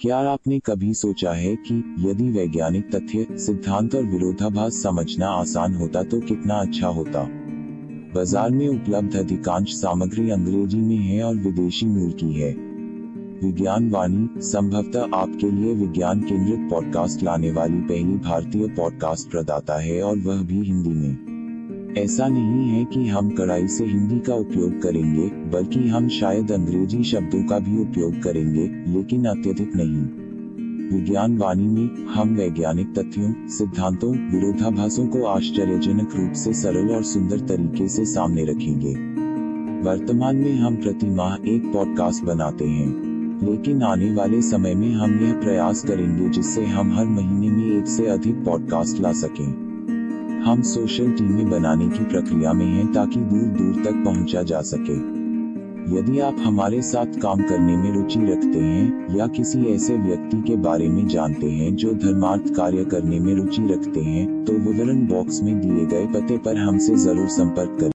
क्या आपने कभी सोचा है कि यदि वैज्ञानिक तथ्य सिद्धांत और विरोधाभास समझना आसान होता तो कितना अच्छा होता? बाज़ार में उपलब्ध अधिकांश सामग्री अंग्रेज़ी में है और विदेशी मूल की है। विज्ञान वाणी, संभवतः आपके लिए विज्ञान केंद्रित पॉडकास्ट लाने वाली पहली भारतीय पॉडकास्ट प्रदाता है और वह भी हिंदी में। ऐसा नहीं है कि हम कड़ाई से हिंदी का उपयोग करेंगे, बल्कि हम शायद अंग्रेज़ी शब्दों का भी उपयोग करेंगे, लेकिन अत्यधिक नहीं। विज्ञान वाणी में, हम वैज्ञानिक तथ्यों, सिद्धांतों, विरोधाभासों को आश्चर्यजनक रूप से सरल और सुंदर तरीके से सामने रखेंगे। वर्तमान में हम प्रति माह एक पॉडकास्ट बनाते हैं। लेकिन आने वाले समय में हम यह प्रयास करेंगे जिससे हम हर महीने में एक से अधिक पॉडकास्ट ला सकें। हम सोशल टीमें बनाने की प्रक्रिया में हैं ताकि दूर दूर तक पहुँचा जा सके। यदि आप हमारे साथ काम करने में रुचि रखते हैं, या किसी ऐसे व्यक्ति के बारे में जानते हैं जो धर्मार्थ कार्य करने में रुचि रखते हैं तो विवरण बॉक्स में दिए गए पते पर हमसे ज़रूर संपर्क करें।